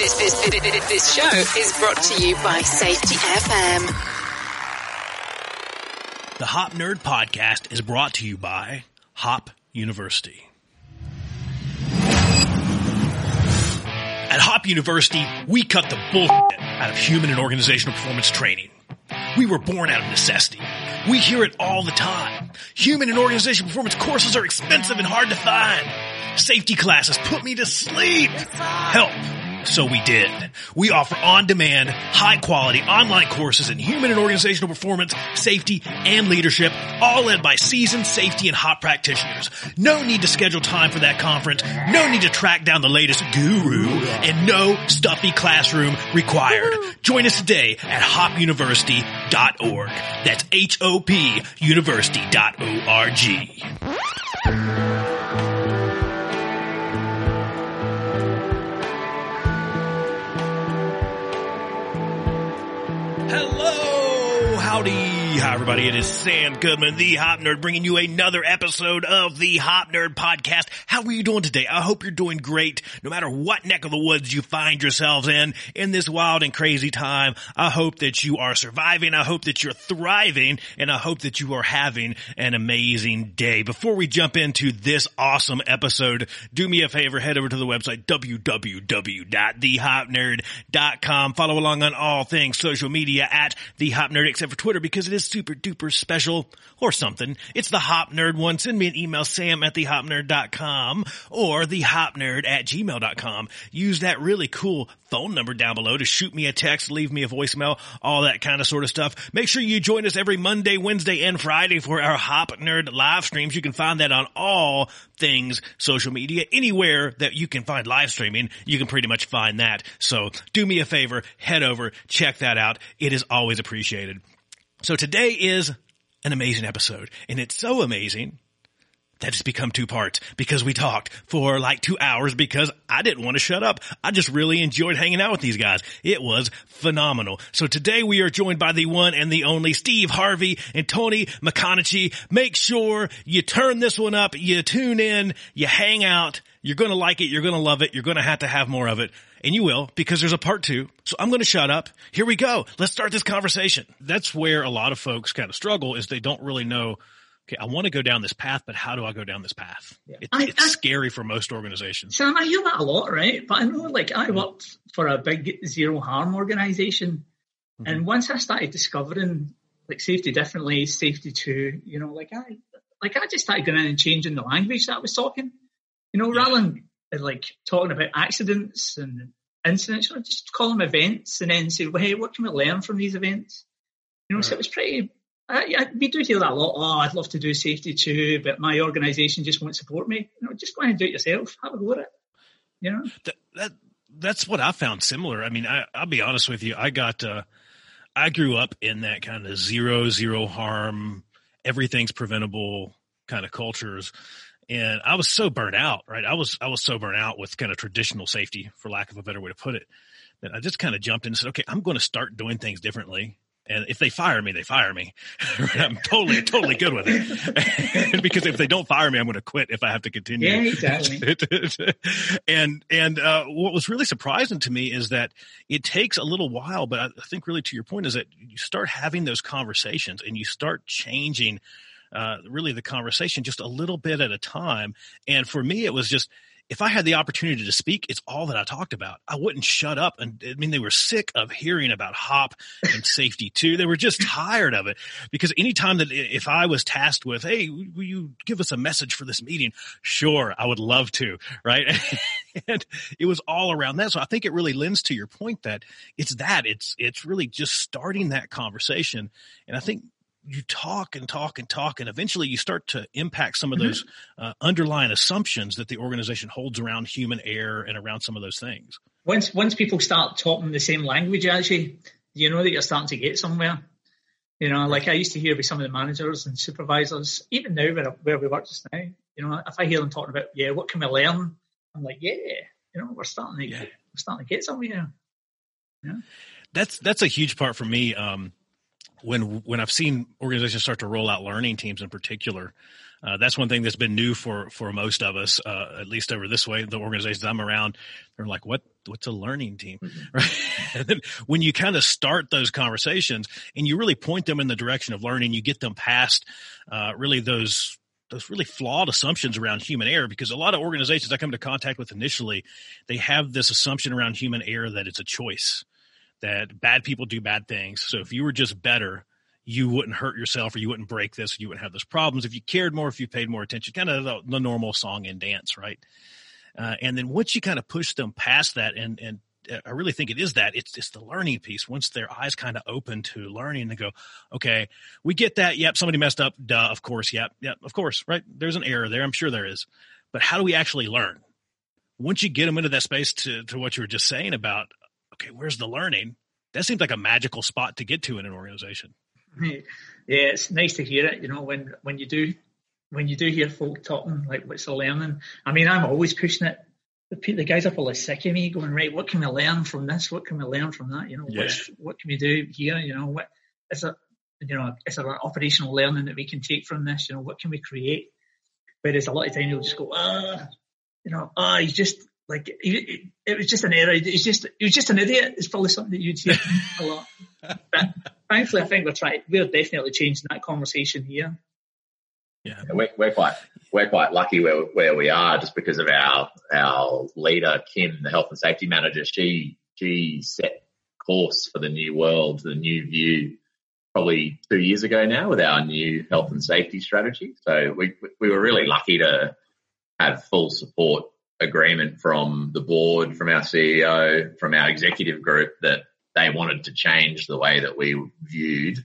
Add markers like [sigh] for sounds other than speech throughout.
This, this, this, show is brought to you by Safety FM. The Hop Nerd Podcast is brought to you by Hop University. At Hop University, we cut the bullshit out of human and organizational performance training. We were born out of necessity. We hear it all the time. Human and organizational performance courses are expensive and hard to find. Safety classes put me to sleep. Help. So we did. We offer on-demand, high-quality online courses in human and organizational performance, safety, and leadership, all led by seasoned safety and HOP practitioners. No need to schedule time for that conference, no need to track down the latest guru, and no stuffy classroom required. Join us today at hopuniversity.org. That's H-O-P university.org. Hello, howdy, hi everybody. It is Sam Goodman, the Hop Nerd, bringing you another episode of the Hop Nerd Podcast. How are you doing today? I hope you're doing great, no matter what neck of the woods you find yourselves in in this wild and crazy time. I hope that you are surviving. I hope that you're thriving, and I hope that you are having an amazing day. Before we jump into this awesome episode, do me a favor, head over to the website www.thehopnerd.com. Follow along on all things social media at the Hop Nerd, except for Twitter because it is super duper special or something. It's the Hop Nerd one. Send me an email, sam at thehopnerd.com or thehopnerd at gmail.com. Use that really cool phone number down below to shoot me a text, leave me a voicemail, all that kind of sort of stuff. Make sure you join us every Monday, Wednesday, and Friday for our Hop Nerd live streams. You can find that on all things social media. Anywhere that you can find live streaming, you can pretty much find that. So do me a favor, head over, check that out. It is always appreciated. So today is an amazing episode and it's so amazing that it's become two parts because we talked for like two hours because I didn't want to shut up. I just really enjoyed hanging out with these guys. It was phenomenal. So today we are joined by the one and the only Steve Harvey and Tony McConachie. Make sure you turn this one up, you tune in, you hang out. You're going to like it. You're going to love it. You're going to have to have more of it. And you will because there's a part two. So I'm going to shut up. Here we go. Let's start this conversation. That's where a lot of folks kind of struggle is they don't really know okay, I want to go down this path, but how do I go down this path? Yeah. It, I- it's I- scary for most organizations. Sam, I hear that a lot, right? But I know, like, I mm-hmm. worked for a big zero harm organization, mm-hmm. and once I started discovering like safety differently, safety two, you know, like I, like I just started going in and changing the language that I was talking, you know, Yeah. rather than like talking about accidents and incidents, you know, just call them events and then say, well, hey, what can we learn from these events? You know, so it was pretty. I, yeah, we do hear that a lot. Oh, I'd love to do safety two, but my organisation just won't support me. You know, just go ahead and do it yourself. Have a go at it. You know. that, that that's what I found similar. I mean, I, I'll be honest with you. I got, uh, I grew up in that kind of zero, zero harm, everything's preventable kind of cultures. And I was so burnt out, right? I was, I was so burnt out with kind of traditional safety, for lack of a better way to put it, that I just kind of jumped in and said, okay, I'm going to start doing things differently. And if they fire me, they fire me. [laughs] I'm totally, totally good with it. [laughs] because if they don't fire me, I'm going to quit if I have to continue Yeah, exactly. [laughs] and and uh, what was really surprising to me is that it takes a little while, but I I think really to your point is that you start having those conversations and you start changing uh, really the conversation just a little bit at a time. And for me, it was just if I had the opportunity to speak, it's all that I talked about. I wouldn't shut up. And I mean, they were sick of hearing about hop and [laughs] safety two. They were just tired of it because anytime that if I was tasked with, Hey, will you give us a message for this meeting? Sure. I would love to. Right. [laughs] and it was all around that. So I think it really lends to your point that it's that it's, it's really just starting that conversation. And I think you talk and talk and talk, and eventually you start to impact some of Mhm. those uh, underlying assumptions that the organization holds around human error and around some of those things. once once people start talking the same language as you, you know that you're starting to get somewhere. You know, like I used to hear with some of the managers and supervisors, even now where, where we work just now, you know, if I hear them talking about, yeah, what can we learn? I'm like, yeah, you know, we're starting to Yeah. get, we're starting to get somewhere. Yeah. That's that's a huge part for me. Um, when when I've seen organizations start to roll out learning teams in particular, uh, that's one thing that's been new for for most of us, uh, at least over this way. The organizations I'm around, they're like, "What what's a learning team, mm-hmm. [laughs] right? and then when you kind of start those conversations and you really point them in the direction of learning, you get them past uh, really those those really flawed assumptions around human error because a lot of organizations I come into contact with initially, they have this assumption around human error that it's a choice, that bad people do bad things. So if you were just better, you wouldn't hurt yourself or you wouldn't break this, you wouldn't have those problems. If you cared more, if you paid more attention, kind of the, the normal song and dance, right? Uh, and then once you kind of push them past that, and and uh, I really think it is that it's it's the learning piece. Once their eyes kind of open to learning, they go, okay, we get that. Yep, somebody messed up. Duh, of course. Yep, yep, of course. Right? There's an error there. I'm sure there is. But how do we actually learn? Once you get them into that space to to what you were just saying about, okay, where's the learning? That seems like a magical spot to get to in an organization. Yeah, it's nice to hear it. You know, when when you do when you do hear folk talking like what's the learning. I mean, I'm always pushing it. The, the guys are probably sick of me going right. What can we learn from this? What can we learn from that? You know, yeah. what can we do here? You know, what is it? You know, is there an operational learning that we can take from this? You know, what can we create? Whereas a lot of time you'll just go, ah, you know, ah, he's just like he, it was just an error. He's just he was just an idiot. It's probably something that you'd hear a lot. But thankfully, I think we're trying. We're definitely changing that conversation here. Yeah, we're, we're quite we're quite lucky where where we are just because of our our leader Kim, the health and safety manager. She she set course for the new world, the new view, probably two years ago now with our new health and safety strategy. So we we were really lucky to have full support agreement from the board, from our CEO, from our executive group that they wanted to change the way that we viewed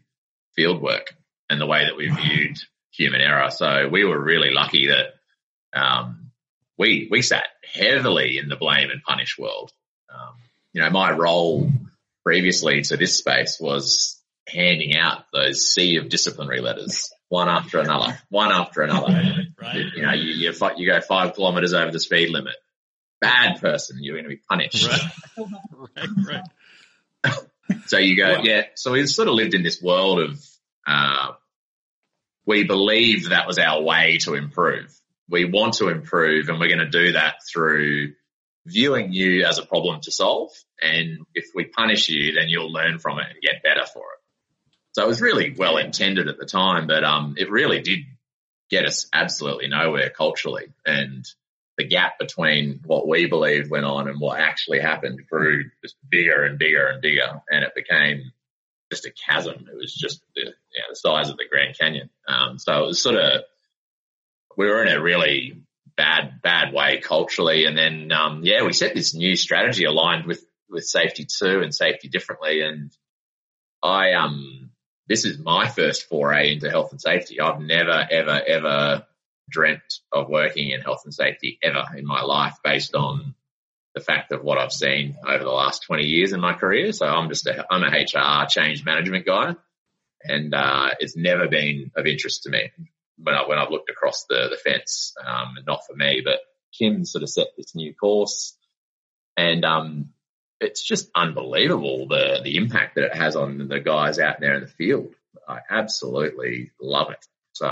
field work and the way that we viewed human error. So we were really lucky that um, we we sat heavily in the blame and punish world. Um, you know, my role previously to this space was handing out those sea of disciplinary letters, one after another, one after another. right. You, you know, you, you, you go five kilometres over the speed limit. Bad person, you're going to be punished. Right, [laughs] right. right. [laughs] so you go, yeah. So we sort of lived in this world of uh, we believe that was our way to improve. We want to improve and we're going to do that through viewing you as a problem to solve. And if we punish you, then you'll learn from it and get better for it. So it was really well intended at the time, but um, it really did get us absolutely nowhere culturally. And the gap between what we believed went on and what actually happened grew just bigger and bigger and bigger. And it became just a chasm. It was just the, you know, the size of the Grand Canyon. Um, so it was sort of, we were in a really bad, bad way culturally. And then, um, yeah, we set this new strategy aligned with, with safety two and safety differently. And I, um, this is my first foray into health and safety. I've never, ever, ever dreamt of working in health and safety ever in my life based on the fact of what I've seen over the last 20 years in my career. So I'm just a, I'm a HR change management guy and, uh, it's never been of interest to me when I, when I've looked across the, the fence, um, not for me, but Kim sort of set this new course and, um, it's just unbelievable the, the impact that it has on the guys out there in the field. I absolutely love it. So,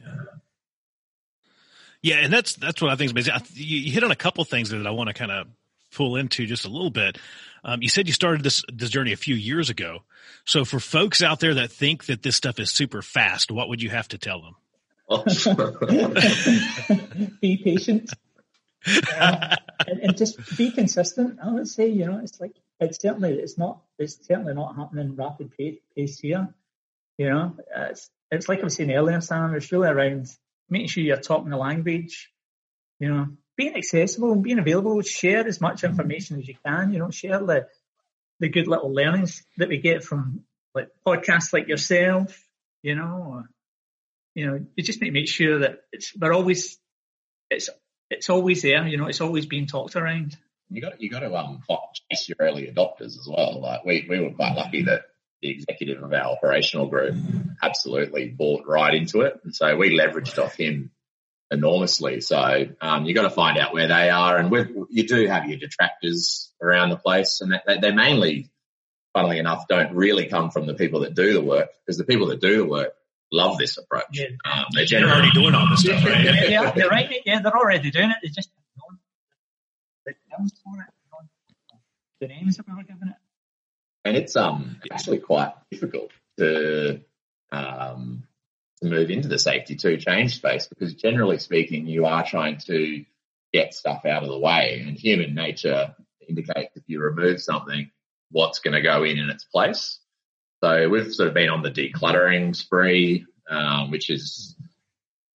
yeah. Yeah, and that's that's what I think is amazing. You hit on a couple things that I want to kind of pull into just a little bit. Um, you said you started this this journey a few years ago. So for folks out there that think that this stuff is super fast, what would you have to tell them? [laughs] [laughs] be patient and, and, just be consistent. I would say, you know, it's like it's certainly it's not it's certainly not happening rapid pace, pace here. You know, it's it's like I was saying earlier, Sam. It's really around making sure you're talking the language, you know, being accessible and being available, share as much mm-hmm. information as you can, you know, share the, the good little learnings that we get from like podcasts like yourself, you know, or, you know, you just need to make sure that it's, we're always, it's, it's always there, you know, it's always being talked around. You got, you got to, um, chase your early adopters as well. Like we, we were quite lucky that the executive of our operational group absolutely bought right into it. And so we leveraged off him enormously. So um, you got to find out where they are, and you do have your detractors around the place, and they, they mainly, funnily enough, don't really come from the people that do the work because the people that do the work love this approach. Yeah. Um, they're, they're already doing all this stuff, right? yeah, they're right. [laughs] Yeah, they're already doing it. They just the names that we were giving it. And it's um actually quite difficult to um to move into the safety two change space because generally speaking, you are trying to get stuff out of the way, and human nature indicates if you remove something, what's going to go in in its place. So we've sort of been on the decluttering spree, um, which is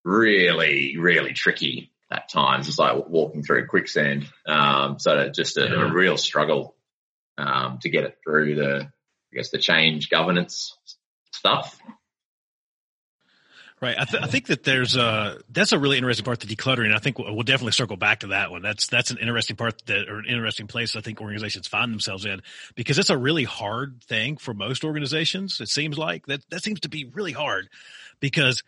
really, really tricky at times. It's like walking through quicksand. Um, so just a, a real struggle um, to get it through the, I guess, the change governance stuff. Right. I, th- I, think that there's a that's a really interesting part, the decluttering. I think we'll, we'll, definitely circle back to that one. That's that's an interesting part that or an interesting place I think organizations find themselves in because it's a really hard thing for most organizations. It seems like that that seems to be really hard because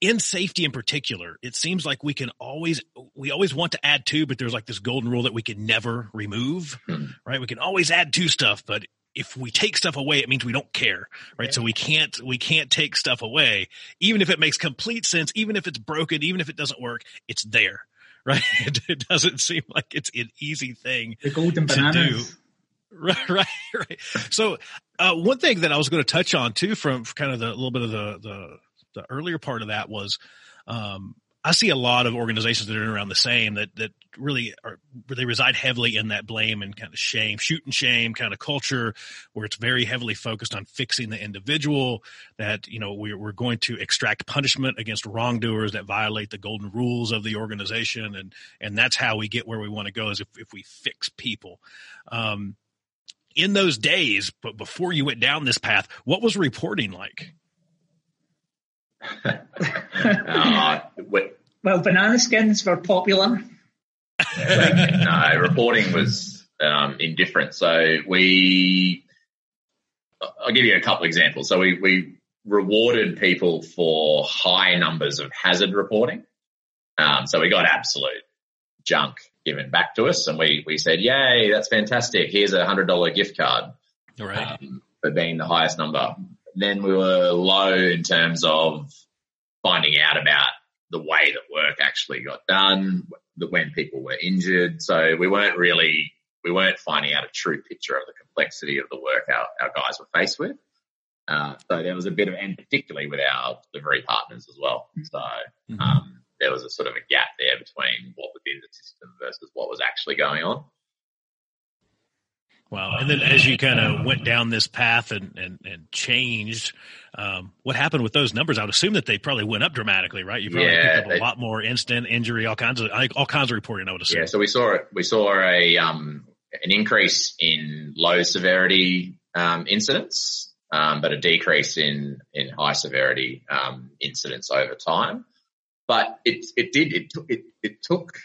in safety in particular, it seems like we can always we always want to add to, but there's like this golden rule that we can never remove. Hmm. Right? We can always add to stuff, but if we take stuff away, it means we don't care, right? So we can't we can't take stuff away, even if it makes complete sense, even if it's broken, even if it doesn't work, it's there, [laughs] right? It, it doesn't seem like it's an easy thing the golden to do. [laughs] Right, right, right. So uh, one thing that I was going to touch on too, from kind of the little bit of the the, the earlier part of that was um, I see a lot of organizations that are around the same that that really are they reside heavily in that blame and kind of shame, shoot and shame kind of culture, where it's very heavily focused on fixing the individual. That you know we're we're going to extract punishment against wrongdoers that violate the golden rules of the organization, and and that's how we get where we want to go is if if we fix people. Um, in those days, but before you went down this path, what was reporting like? [laughs] uh, well, banana skins were popular. no, reporting was um, indifferent. So we, I'll give you a couple examples. So we, we rewarded people for high numbers of hazard reporting. Um, so we got absolute junk given back to us and we, we said, yay, that's fantastic. Here's a hundred dollar gift card. Right. Um, for being the highest number. Then we were low in terms of finding out about the way that work actually got done, when people were injured. So we weren't really, we weren't finding out a true picture of the complexity of the work our, our guys were faced with. Uh, so there was a bit of, and particularly with our delivery partners as well. So, mm-hmm. um, there was a sort of a gap there between what was in the system versus what was actually going on. Wow. And then as you kind of went down this path and, and, and changed, um, what happened with those numbers? I would assume that they probably went up dramatically, right? You probably yeah, picked up a lot more instant injury, all kinds of, all kinds of reporting, I would assume. Yeah. So we saw, it we saw a, um, an increase in low severity, um, incidents, um, but a decrease in, in high severity, um, incidents over time. But it, it did, it, it, it took,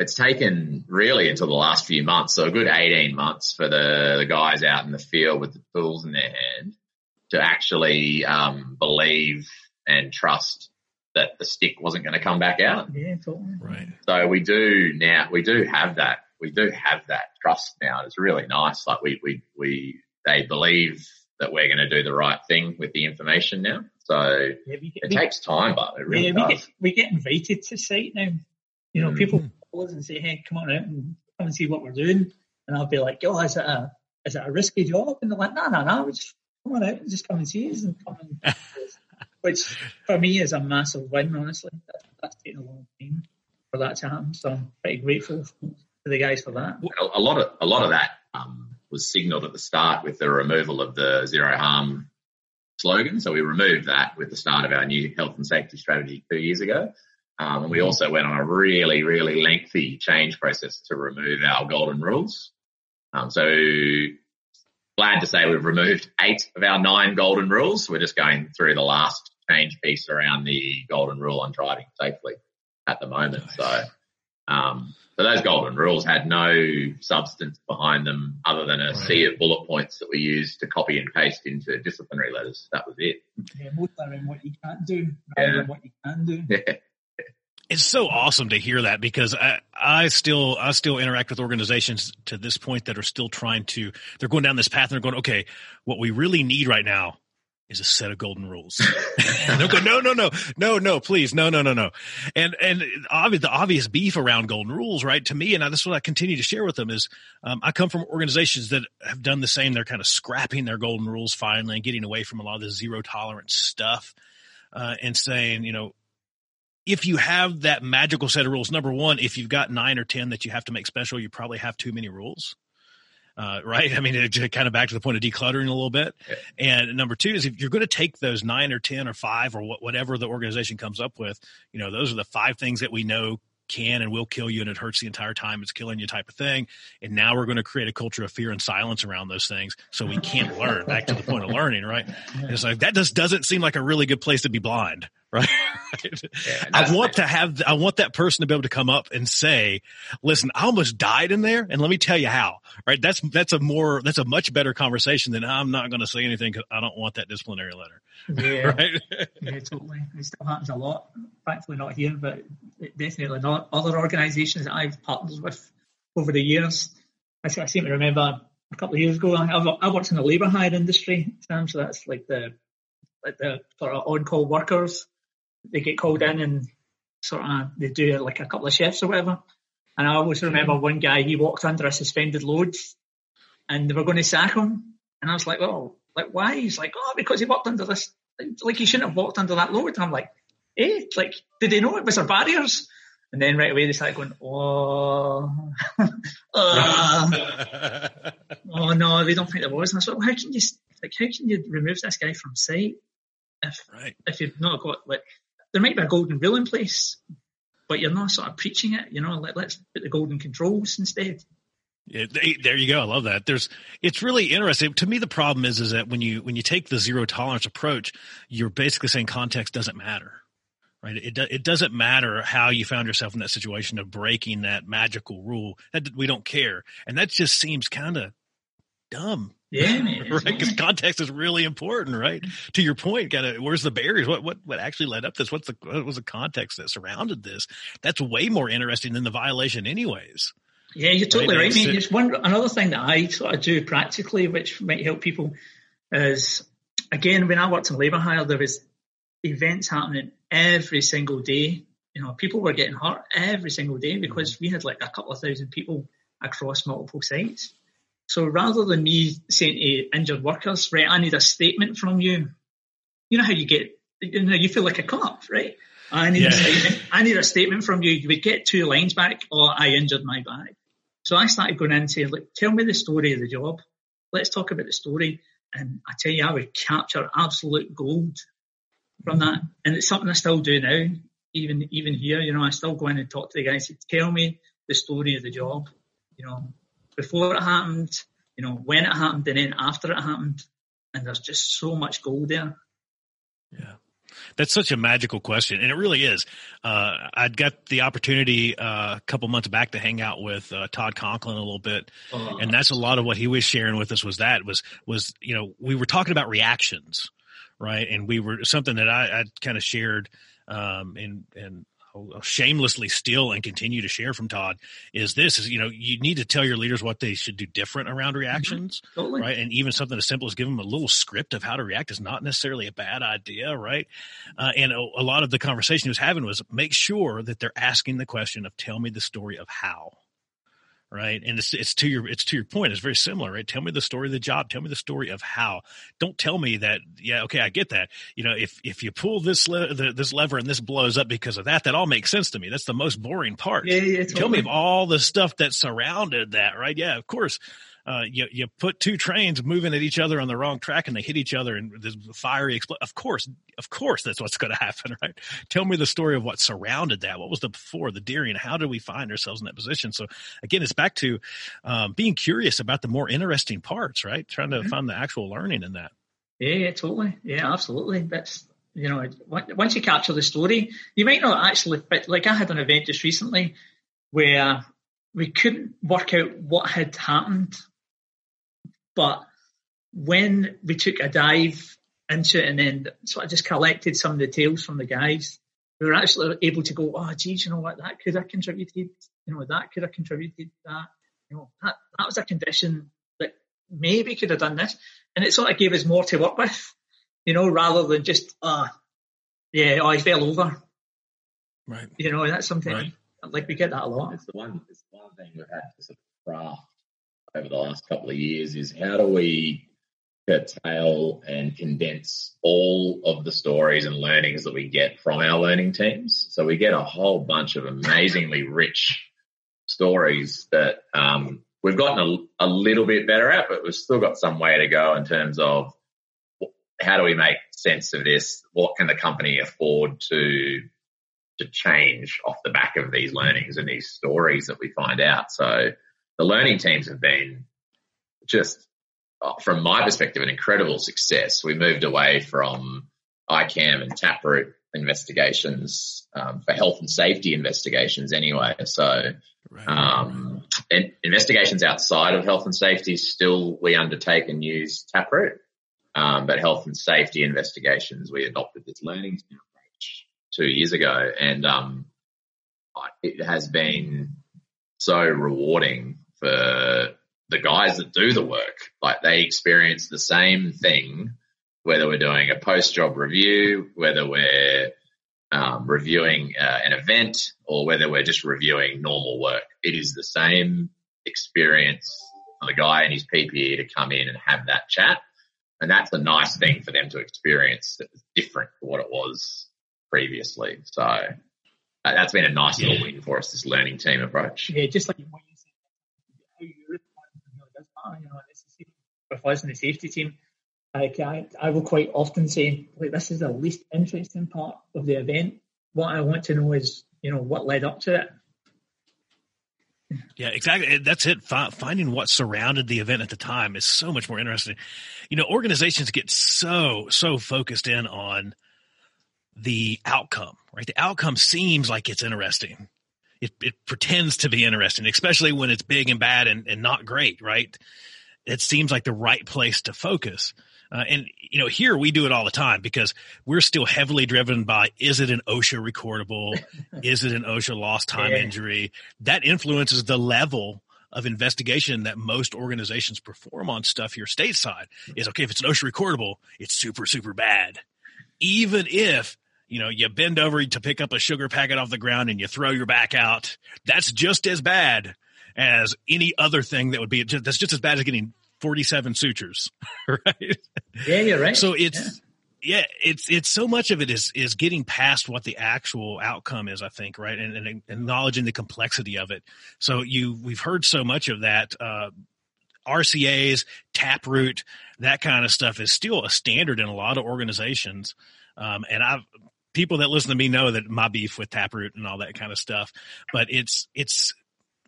it's taken really until the last few months, so a good 18 months for the, the guys out in the field with the tools in their hand to actually um, believe and trust that the stick wasn't going to come back out. Yeah, totally. Right. So we do now, we do have that, we do have that trust now. It's really nice. Like we, we, we, they believe that we're going to do the right thing with the information now. So yeah, get, it we, takes time, but it really yeah, we does. Get, we get invited to site now. You know, mm. people us and say, hey, come on out and come and see what we're doing. And I'll be like, yo, is it a, is it a risky job? And they're like, no, no, no, just come on out and just come and see us and come and [laughs] which for me is a massive win, honestly. That, that's taken a long time for that to happen. So I'm pretty grateful to the guys for that. A, lot of, a lot of that, um, was signaled at the start with the removal of the zero harm slogan. So we removed that with the start of our new health and safety strategy two years ago. Um, and we also went on a really, really lengthy change process to remove our golden rules. Um, so glad to say we've removed eight of our nine golden rules. We're just going through the last change piece around the golden rule on driving safely at the moment. So, um, so those golden rules had no substance behind them other than a right. sea of bullet points that we used to copy and paste into disciplinary letters. That was it. Yeah, more what you can't do rather yeah. than what you can do. [laughs] Yeah it's so awesome to hear that because I, I still I still interact with organizations to this point that are still trying to they're going down this path and they're going okay what we really need right now is a set of golden rules. [laughs] and they'll go, no, no, no, no, no, please, no, no, no, no. And and obvious, the obvious beef around golden rules, right? To me, and I, that's what I continue to share with them is, um, I come from organizations that have done the same. They're kind of scrapping their golden rules finally and getting away from a lot of the zero tolerance stuff, uh, and saying, you know, if you have that magical set of rules, number one, if you've got nine or ten that you have to make special, you probably have too many rules uh, right? [laughs] I mean, it, kind of back to the point of decluttering a little bit. And number two is if you're going to take those nine or 10 or five or whatever the organization comes up with, you know, those are the five things that we know can and will kill you and it hurts the entire time it's killing you type of thing and now we're going to create a culture of fear and silence around those things so we can't learn back to the point of learning right it's like that just doesn't seem like a really good place to be blind [laughs] right? Yeah, I want to have, I want that person to be able to come up and say, listen, I almost died in there and let me tell you how, right? That's, that's a more, that's a much better conversation than I'm not going to say anything because I don't want that disciplinary letter. [laughs] Yeah. right? yeah, totally. It still happens a lot. Thankfully not here, but definitely not. Other organizations that I've partnered with over the years. I, I seem to remember a couple of years ago, I, I worked in the labour hire industry, Sam, so that's like the, like the sort of on-call workers they get called in and sort of they do like a couple of shifts or whatever. And I always remember one guy he walked under a suspended load, and they were going to sack him. And I was like, oh, like why? He's like, oh, because he walked under this. Like he shouldn't have walked under that load. And I'm like, eh, like did they know it was there barriers? And then right away they started going, oh, [laughs] uh, [laughs] oh no, they don't think there was. And I thought, well, how can you like how can you remove this guy from site if right. if you've not got like there might be a golden rule in place, but you're not sort of preaching it. You know, like, let's put the golden controls instead. Yeah, there you go. I love that. There's, it's really interesting. To me, the problem is, is that when you, when you take the zero tolerance approach, you're basically saying context doesn't matter, right? It, it doesn't matter how you found yourself in that situation of breaking that magical rule that we don't care. And that just seems kind of dumb. Yeah, [laughs] right. Because context is really important, right? To your point, kind of where's the barriers? What what what actually led up this? What's the what was the context that surrounded this? That's way more interesting than the violation, anyways. Yeah, you're totally right. right. I mean, just one another thing that I sort of do practically, which might help people, is again when I worked in labour hire, there was events happening every single day. You know, people were getting hurt every single day because we had like a couple of thousand people across multiple sites. So rather than me saying to injured workers, right, I need a statement from you. You know how you get, you know, you feel like a cop, right? I need yeah. a statement. I need a statement from you. You would get two lines back, or I injured my back. So I started going in and saying, look, tell me the story of the job. Let's talk about the story. And I tell you, I would capture absolute gold from that. And it's something I still do now, even even here. You know, I still go in and talk to the guys. Say, tell me the story of the job. You know, before it happened, you know, when it happened, and then after it happened. And there's just so much gold there. Yeah. That's such a magical question, and it really is. Uh, I'd got the opportunity uh, a couple months back to hang out with uh, Todd Conklin a little bit, oh. and that's a lot of what he was sharing with us. Was that was was you know we were talking about reactions, right? And we were something that I, I kind of shared um, and and I'll shamelessly steal and continue to share from Todd is this is, you know, you need to tell your leaders what they should do different around mm-hmm. reactions, mm-hmm. totally. right? And even something as simple as give them a little script of how to react is not necessarily a bad idea, right? Uh, and a, a lot of the conversation he was having was make sure that they're asking the question of tell me the story of how, right? And it's it's to your it's to your point. It's very similar, right? Tell me the story of the job. Tell me the story of how. Don't tell me that. Yeah, okay, I get that. You know, if if you pull this le- the, this lever and this blows up because of that, that all makes sense to me. That's the most boring part. Yeah, yeah, totally. Tell me of all the stuff that surrounded that, right? Yeah, of course uh, you you put two trains moving at each other on the wrong track and they hit each other and there's fiery explosion. Of course, of course, that's what's going [laughs] to happen, right? Tell me the story of what surrounded that. What was the before the during? How did we find ourselves in that position? So again, it's back to um, being curious about the more interesting parts, right? Trying to mm-hmm. find the actual learning in that. Yeah, yeah, totally. Yeah, absolutely. That's you know, once you capture the story, you might not actually. But like I had an event just recently where we couldn't work out what had happened but when we took a dive into it and then sort of just collected some of the tales from the guys, we were actually able to go, oh, geez, you know what, that could have contributed, you know, that could have contributed that, you know, that, that was a condition that maybe could have done this. And it sort of gave us more to work with. you know, rather than just, uh, yeah, oh, I fell over. Right. You know, that's something Right. like we get that a lot. It's the one. It's the one thing we've had to sort of craft over the last couple of years is how do we curtail and condense all of the stories and learnings that we get from our learning teams. So we get a whole bunch of amazingly rich stories that um, we've gotten a, a little bit better at, but we've still got some way to go in terms of how do we make sense of this? What can the company afford to to change off the back of these learnings and these stories that we find out? So the learning teams have been just, uh, from my perspective, an incredible success. We moved away from ICAM and Taproot investigations um, for health and safety investigations anyway. So Right. um, and investigations outside of health and safety still we undertake and use Taproot. Um, but health and safety investigations, we adopted this learning approach two years ago, and um, it has been so rewarding for the guys that do the work. Like they experience the same thing, whether we're doing a post job review, whether we're um, reviewing uh, an event, or whether we're just reviewing normal work. It is the same experience for the guy in his PPE to come in and have that chat. And that's a nice thing for them to experience that's different to what it was previously. So uh, that's been a nice little win for us, this learning team approach. Yeah, just like what you said, how you respond really does matter. You know, it's the same with us in the safety team. Like I, I will quite often say, like this is the least interesting part of the event. What I want to know is, you know, what led up to it. Yeah, exactly. That's it. Fi- Finding what surrounded the event at the time is so much more interesting. You know, organizations get so, so focused in on the outcome, right? The outcome seems like it's interesting. It, it pretends to be interesting, especially when it's big and bad and, and not great, right? It seems like the right place to focus. Uh, and you know, here we do it all the time because we're still heavily driven by is it an OSHA recordable? [laughs] is it an OSHA lost time Yeah. injury? That influences the level of investigation that most organizations perform on stuff here stateside. Is okay if it's an OSHA recordable, it's super super bad. Even if you know you bend over to pick up a sugar packet off the ground and you throw your back out, that's just as bad as any other thing that would be. That's just as bad as getting 47 sutures, [laughs] right? Yeah, you're right. So it's yeah. it's it's so much of it is is getting past what the actual outcome is, I think, right, and, and acknowledging the complexity of it. So you we've heard so much of that. Uh, RCA's, Taproot, that kind of stuff is still a standard in a lot of organizations. Um, and I've people that listen to me know that my beef with Taproot and all that kind of stuff. But it's it's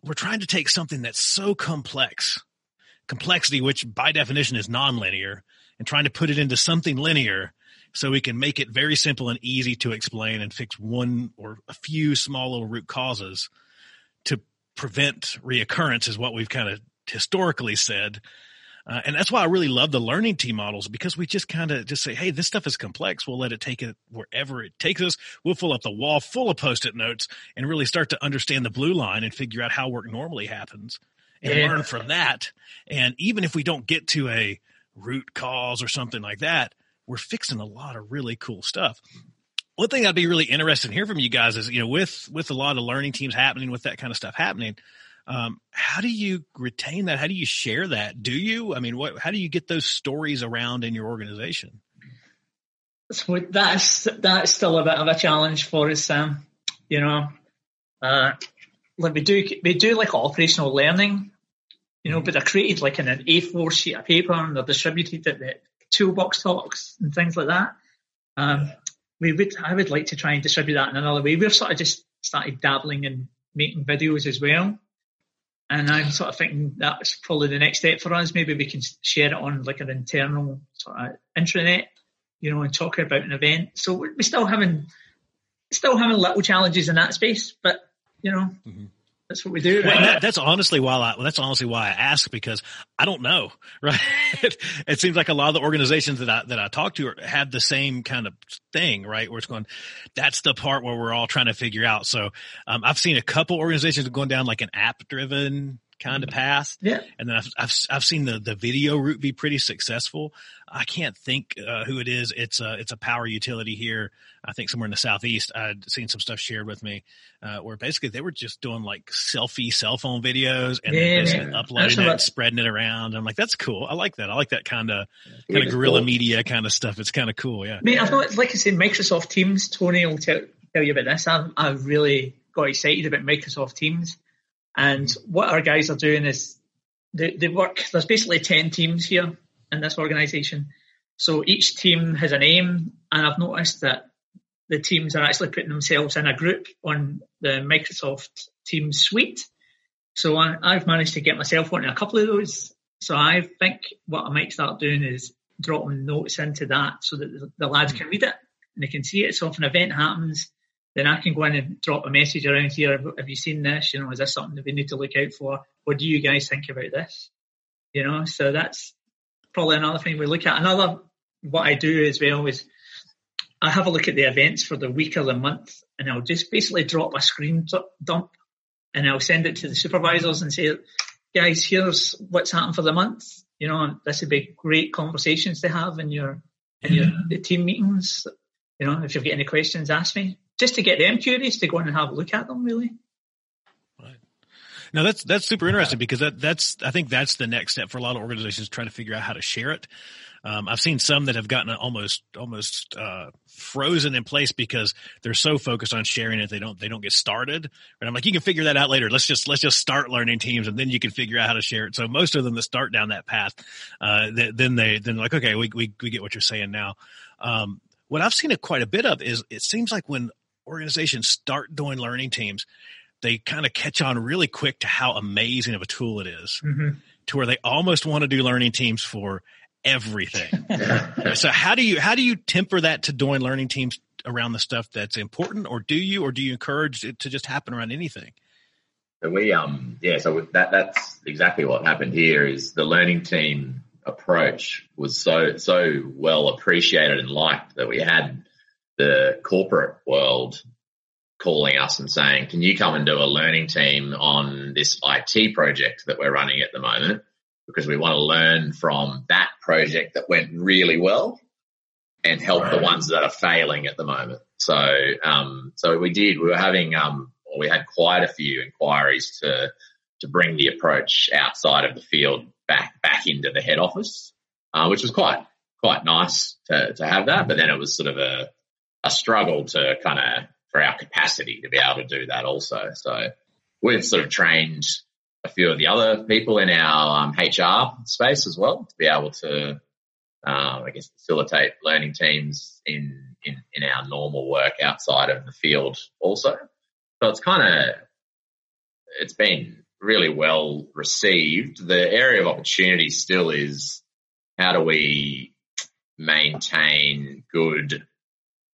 we're trying to take something that's so complex, complexity, which by definition is nonlinear, and trying to put it into something linear so we can make it very simple and easy to explain and fix one or a few small little root causes to prevent reoccurrence is what we've kind of historically said. Uh, and that's why I really love the learning team models because we just kind of just say, Hey, this stuff is complex. We'll let it take it wherever it takes us. We'll fill up the wall full of post-it notes and really start to understand the blue line and figure out how work normally happens and Yeah. learn from that. And even if we don't get to a root cause or something like that, we're fixing a lot of really cool stuff. One thing I'd be really interested in hearing from you guys is, you know, with with a lot of learning teams happening, with that kind of stuff happening, um, how do you retain that? How do you share that? Do you? I mean, what? How do you get those stories around in your organization? So that's that's still a bit of a challenge for us, Sam. You know, uh, like we do we do like operational learning, you know, but they're created like in an A4 sheet of paper and they're distributed at the toolbox talks and things like that. Um, we would I would like to try and distribute that in another way. We've sort of just started dabbling in making videos as well. And I'm sort of thinking that's probably the next step for us. Maybe we can share it on like an internal sort of intranet you know, and talk about an event. So we're still having, still having little challenges in that space, but you know, Mhm. That's what we do. That, that's honestly why I, that's honestly why I ask because I don't know, [laughs] right? it seems like a lot of the organizations that I that I talk to are, have the same kind of thing, right? Where it's going, that's the part where we're all trying to figure out. So um, I've seen a couple organizations going down like an app driven kind of path. Yeah. And then I've, I've, I've seen the, the video route be pretty successful. I can't think uh, who it is. It's a, it's a power utility here. I think somewhere in the Southeast. I'd seen some stuff shared with me uh, where basically they were just doing like selfie cell phone videos and Yeah, then man. uploading it, spreading it around. I'm like, that's cool. I like that. I like that kind of kind of guerrilla media kind of stuff. It's kind of cool. Yeah. Mate, I've not, like I said, Microsoft Teams, Tony will tell, tell you about this. I've, I've really got excited about Microsoft Teams. And what our guys are doing is they, they work, there's basically 10 teams here in this organization. So each team has a name, and I've noticed that the teams are actually putting themselves in a group on the Microsoft Teams suite. So I, I've managed to get myself onto a couple of those. So I think what I might start doing is dropping notes into that so that the, the lads can read it and they can see it. So if an event happens, then I can go in and drop a message around here. Have you seen this? You know, is this something that we need to look out for? What do you guys think about this? You know, so that's probably another thing we look at. Another, what I do as well is I have a look at the events for the week or the month and I'll just basically drop a screen du- dump and I'll send it to the supervisors and say, guys, here's what's happened for the month. You know, this would be great conversations to have in your, in your mm-hmm. the team meetings. You know, if you've got any questions, ask me. Just to get them curious to go in and have a look at them, really. Right. No, that's that's super interesting because that that's I think that's the next step for a lot of organizations trying to figure out how to share it. Um, I've seen some that have gotten almost almost uh, frozen in place because they're so focused on sharing it they don't they don't get started. And I'm like, you can figure that out later. Let's just let's just start learning teams and then you can figure out how to share it. So most of them that start down that path, uh, th- then they then like okay, we, we we get what you're saying now. Um, what I've seen it quite a bit of is it seems like when organizations start doing learning teams, they kind of catch on really quick to how amazing of a tool it is Mm-hmm. to where they almost want to do learning teams for everything. [laughs] so how do you how do you temper that to doing learning teams around the stuff that's important or do you or do you encourage it to just happen around anything? So we um yeah, so that that's exactly what happened here is the learning team approach was so so well appreciated and liked that we had the corporate world calling us and saying, Can you come and do a learning team on this IT project that we're running at the moment? Because we want to learn from that project that went really well and help the ones that are failing at the moment. So um so we did. We were having um we had quite a few inquiries to to bring the approach outside of the field back back into the head office, uh, which was quite quite nice to to have that. But then it was sort of a a struggle to kind of for our capacity to be able to do that also. So we've sort of trained a few of the other people in our um, HR space as well to be able to, um, I guess, facilitate learning teams in, in, in our normal work outside of the field also. So it's kind of, it's been really well received. The area of opportunity still is how do we maintain good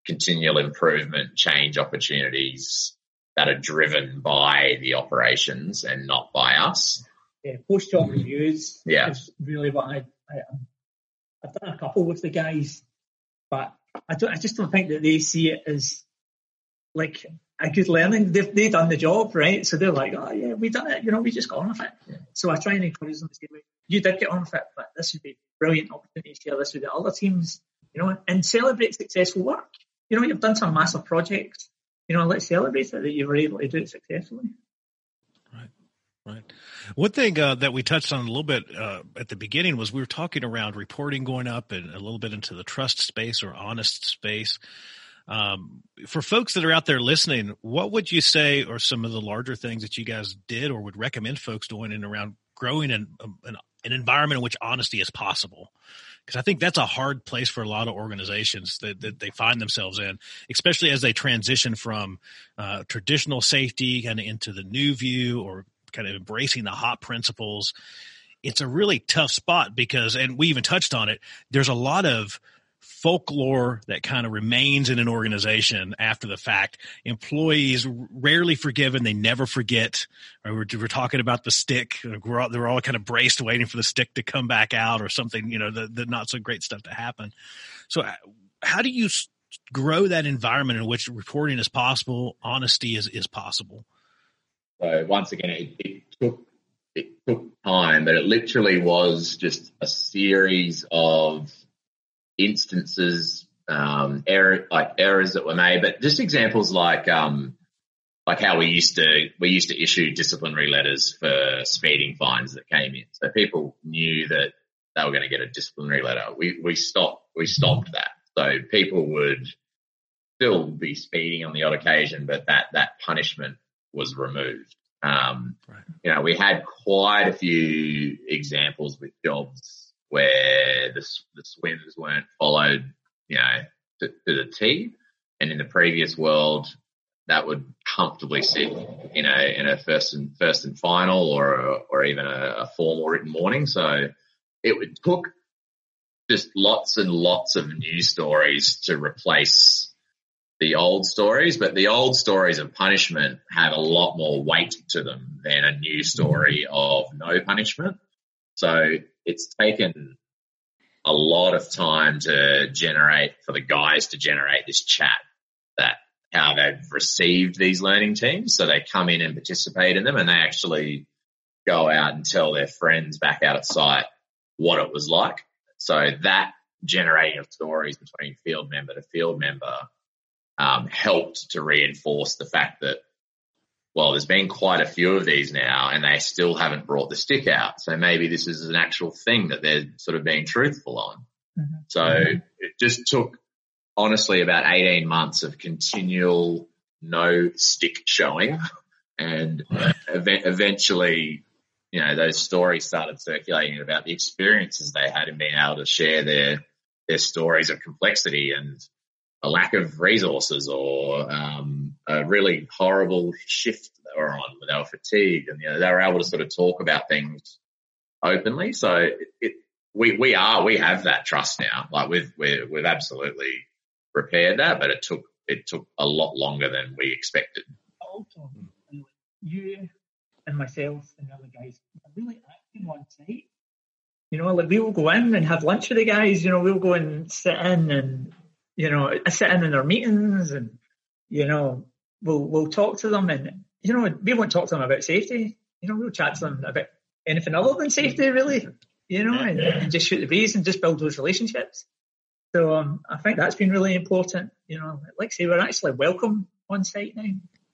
continual improvement, change opportunities that are driven by the operations and not by us. Yeah, post job reviews Yeah. is really what I, I um, I've done a couple with the guys, but I don't I just don't think that they see it as like a good learning. They've they done the job, right? So they're like, Oh yeah, we done it, you know, we just got on with it. Yeah. So I try and encourage them to say, "Wait, you did get on with it, but this would be a brilliant opportunity to share this with the other teams, you know, and celebrate successful work. You know, you've done some massive projects. You know, let's celebrate it that you were able to do it successfully. Right. Right. One thing uh, that we touched on a little bit uh, at the beginning was we were talking around reporting going up and a little bit into the trust space or honest space. Um, for folks that are out there listening, what would you say are some of the larger things that you guys did or would recommend folks doing in around growing an, an, an environment in which honesty is possible? Because I think that's a hard place for a lot of organizations that, that they find themselves in, especially as they transition from uh, traditional safety kind of into the new view or kind of embracing the HOP principles. It's a really tough spot because, and we even touched on it, there's a lot of folklore that kind of remains in an organization after the fact. Employees rarely forgive and they never forget. We're, we're talking about the stick. We're all, they're all kind of braced waiting for the stick to come back out or something, you know, the, the not so great stuff to happen. So uh, how do you grow that environment in which reporting is possible, honesty is, is possible? So once again, it, it took it but it literally was just a series of instances, um, error, like errors that were made, but just examples like, um, like how we used to, we used to issue disciplinary letters for speeding fines that came in. So people knew that they were going to get a disciplinary letter. We, we stopped, we stopped that. So people would still be speeding on the odd occasion, but that, that punishment was removed. Um, right. you know, we had quite a few examples with jobs where the, the SWMS weren't followed, you know, to, to the T. And in the previous world, that would comfortably sit in a in a first and first and final or a, or even a, a formal written warning. So it would took just lots and lots of news stories to replace the old stories, but the old stories of punishment have a lot more weight to them than a new story of no punishment. So it's taken a lot of time to generate for the guys to generate this chat that how they've received these learning teams. So they come in and participate in them and they actually go out and tell their friends back out at site what it was like. So that generating of stories between field member to field member um, helped to reinforce the fact that, well, there's been quite a few of these now and they still haven't brought the stick out. So maybe this is an actual thing that they're sort of being truthful on. Mm-hmm. So mm-hmm. it just took honestly about 18 months of continual no stick showing and ev- eventually you know, those stories started circulating about the experiences they had in being able to share their, their stories of complexity and a lack of resources or, um, a really horrible shift they were on when they were fatigued and, you know, they were able to sort of talk about things openly. So it, it we, we are, we have that trust now. Like we've, we we've absolutely repaired that, but it took, it took a lot longer than we expected. You and myself and the other guys are really active on site. You know, like we will go in and have lunch with the guys, you know, we'll go and sit in and, you know, sit in in their meetings and, you know, we'll, we'll talk to them and, you know, we won't talk to them about safety. You know, we'll chat to them about anything other than safety really, you know, and, and just shoot the breeze and just build those relationships. So um, I think that's been really important. You know, like I say, we're actually welcome on site now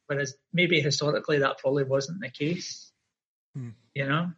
whereas maybe historically that probably wasn't the case. Hmm. You know.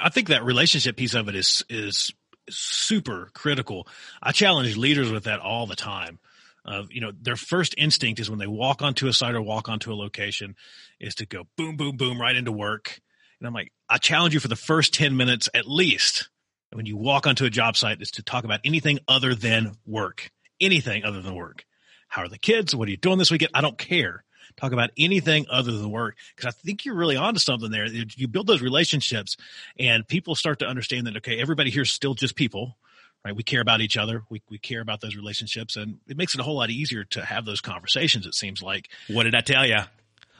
I think that relationship piece of it is is super critical. I challenge leaders with that all the time. Uh, you know, their first instinct is when they walk onto a site or walk onto a location is to go boom, boom, boom right into work. And I'm like, I challenge you for the first 10 minutes at least when you walk onto a job site is to talk about anything other than work. Anything other than work. How are the kids? What are you doing this weekend? I don't care talk about anything other than work because I think you're really onto something there. You build those relationships and people start to understand that, okay, everybody here is still just people, right? We care about each other. We, we care about those relationships and it makes it a whole lot easier to have those conversations. It seems like, what did I tell you?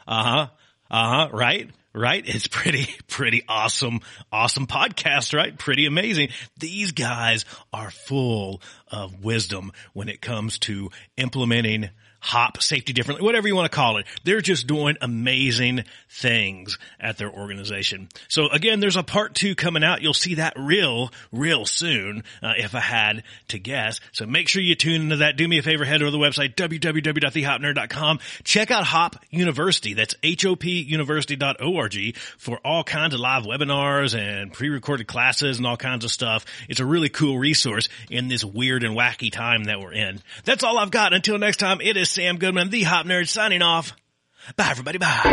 Uh huh. Uh huh. Right. Right. It's pretty, [laughs] pretty awesome, awesome podcast, right? Pretty amazing. These guys are full of wisdom when it comes to implementing HOP safety differently, whatever you want to call it. They're just doing amazing things at their organization. So again, there's a part two coming out. You'll see that real, real soon, uh, if I had to guess. So make sure you tune into that. Do me a favor, head over to the website, www.thehopnerd.com. Check out HOP University. That's hopuniversity.org for all kinds of live webinars and pre-recorded classes and all kinds of stuff. It's a really cool resource in this weird and wacky time that we're in. That's all I've got. Until next time, it is is Sam Goodman, the HOP Nerd, signing off. Bye, everybody. Bye.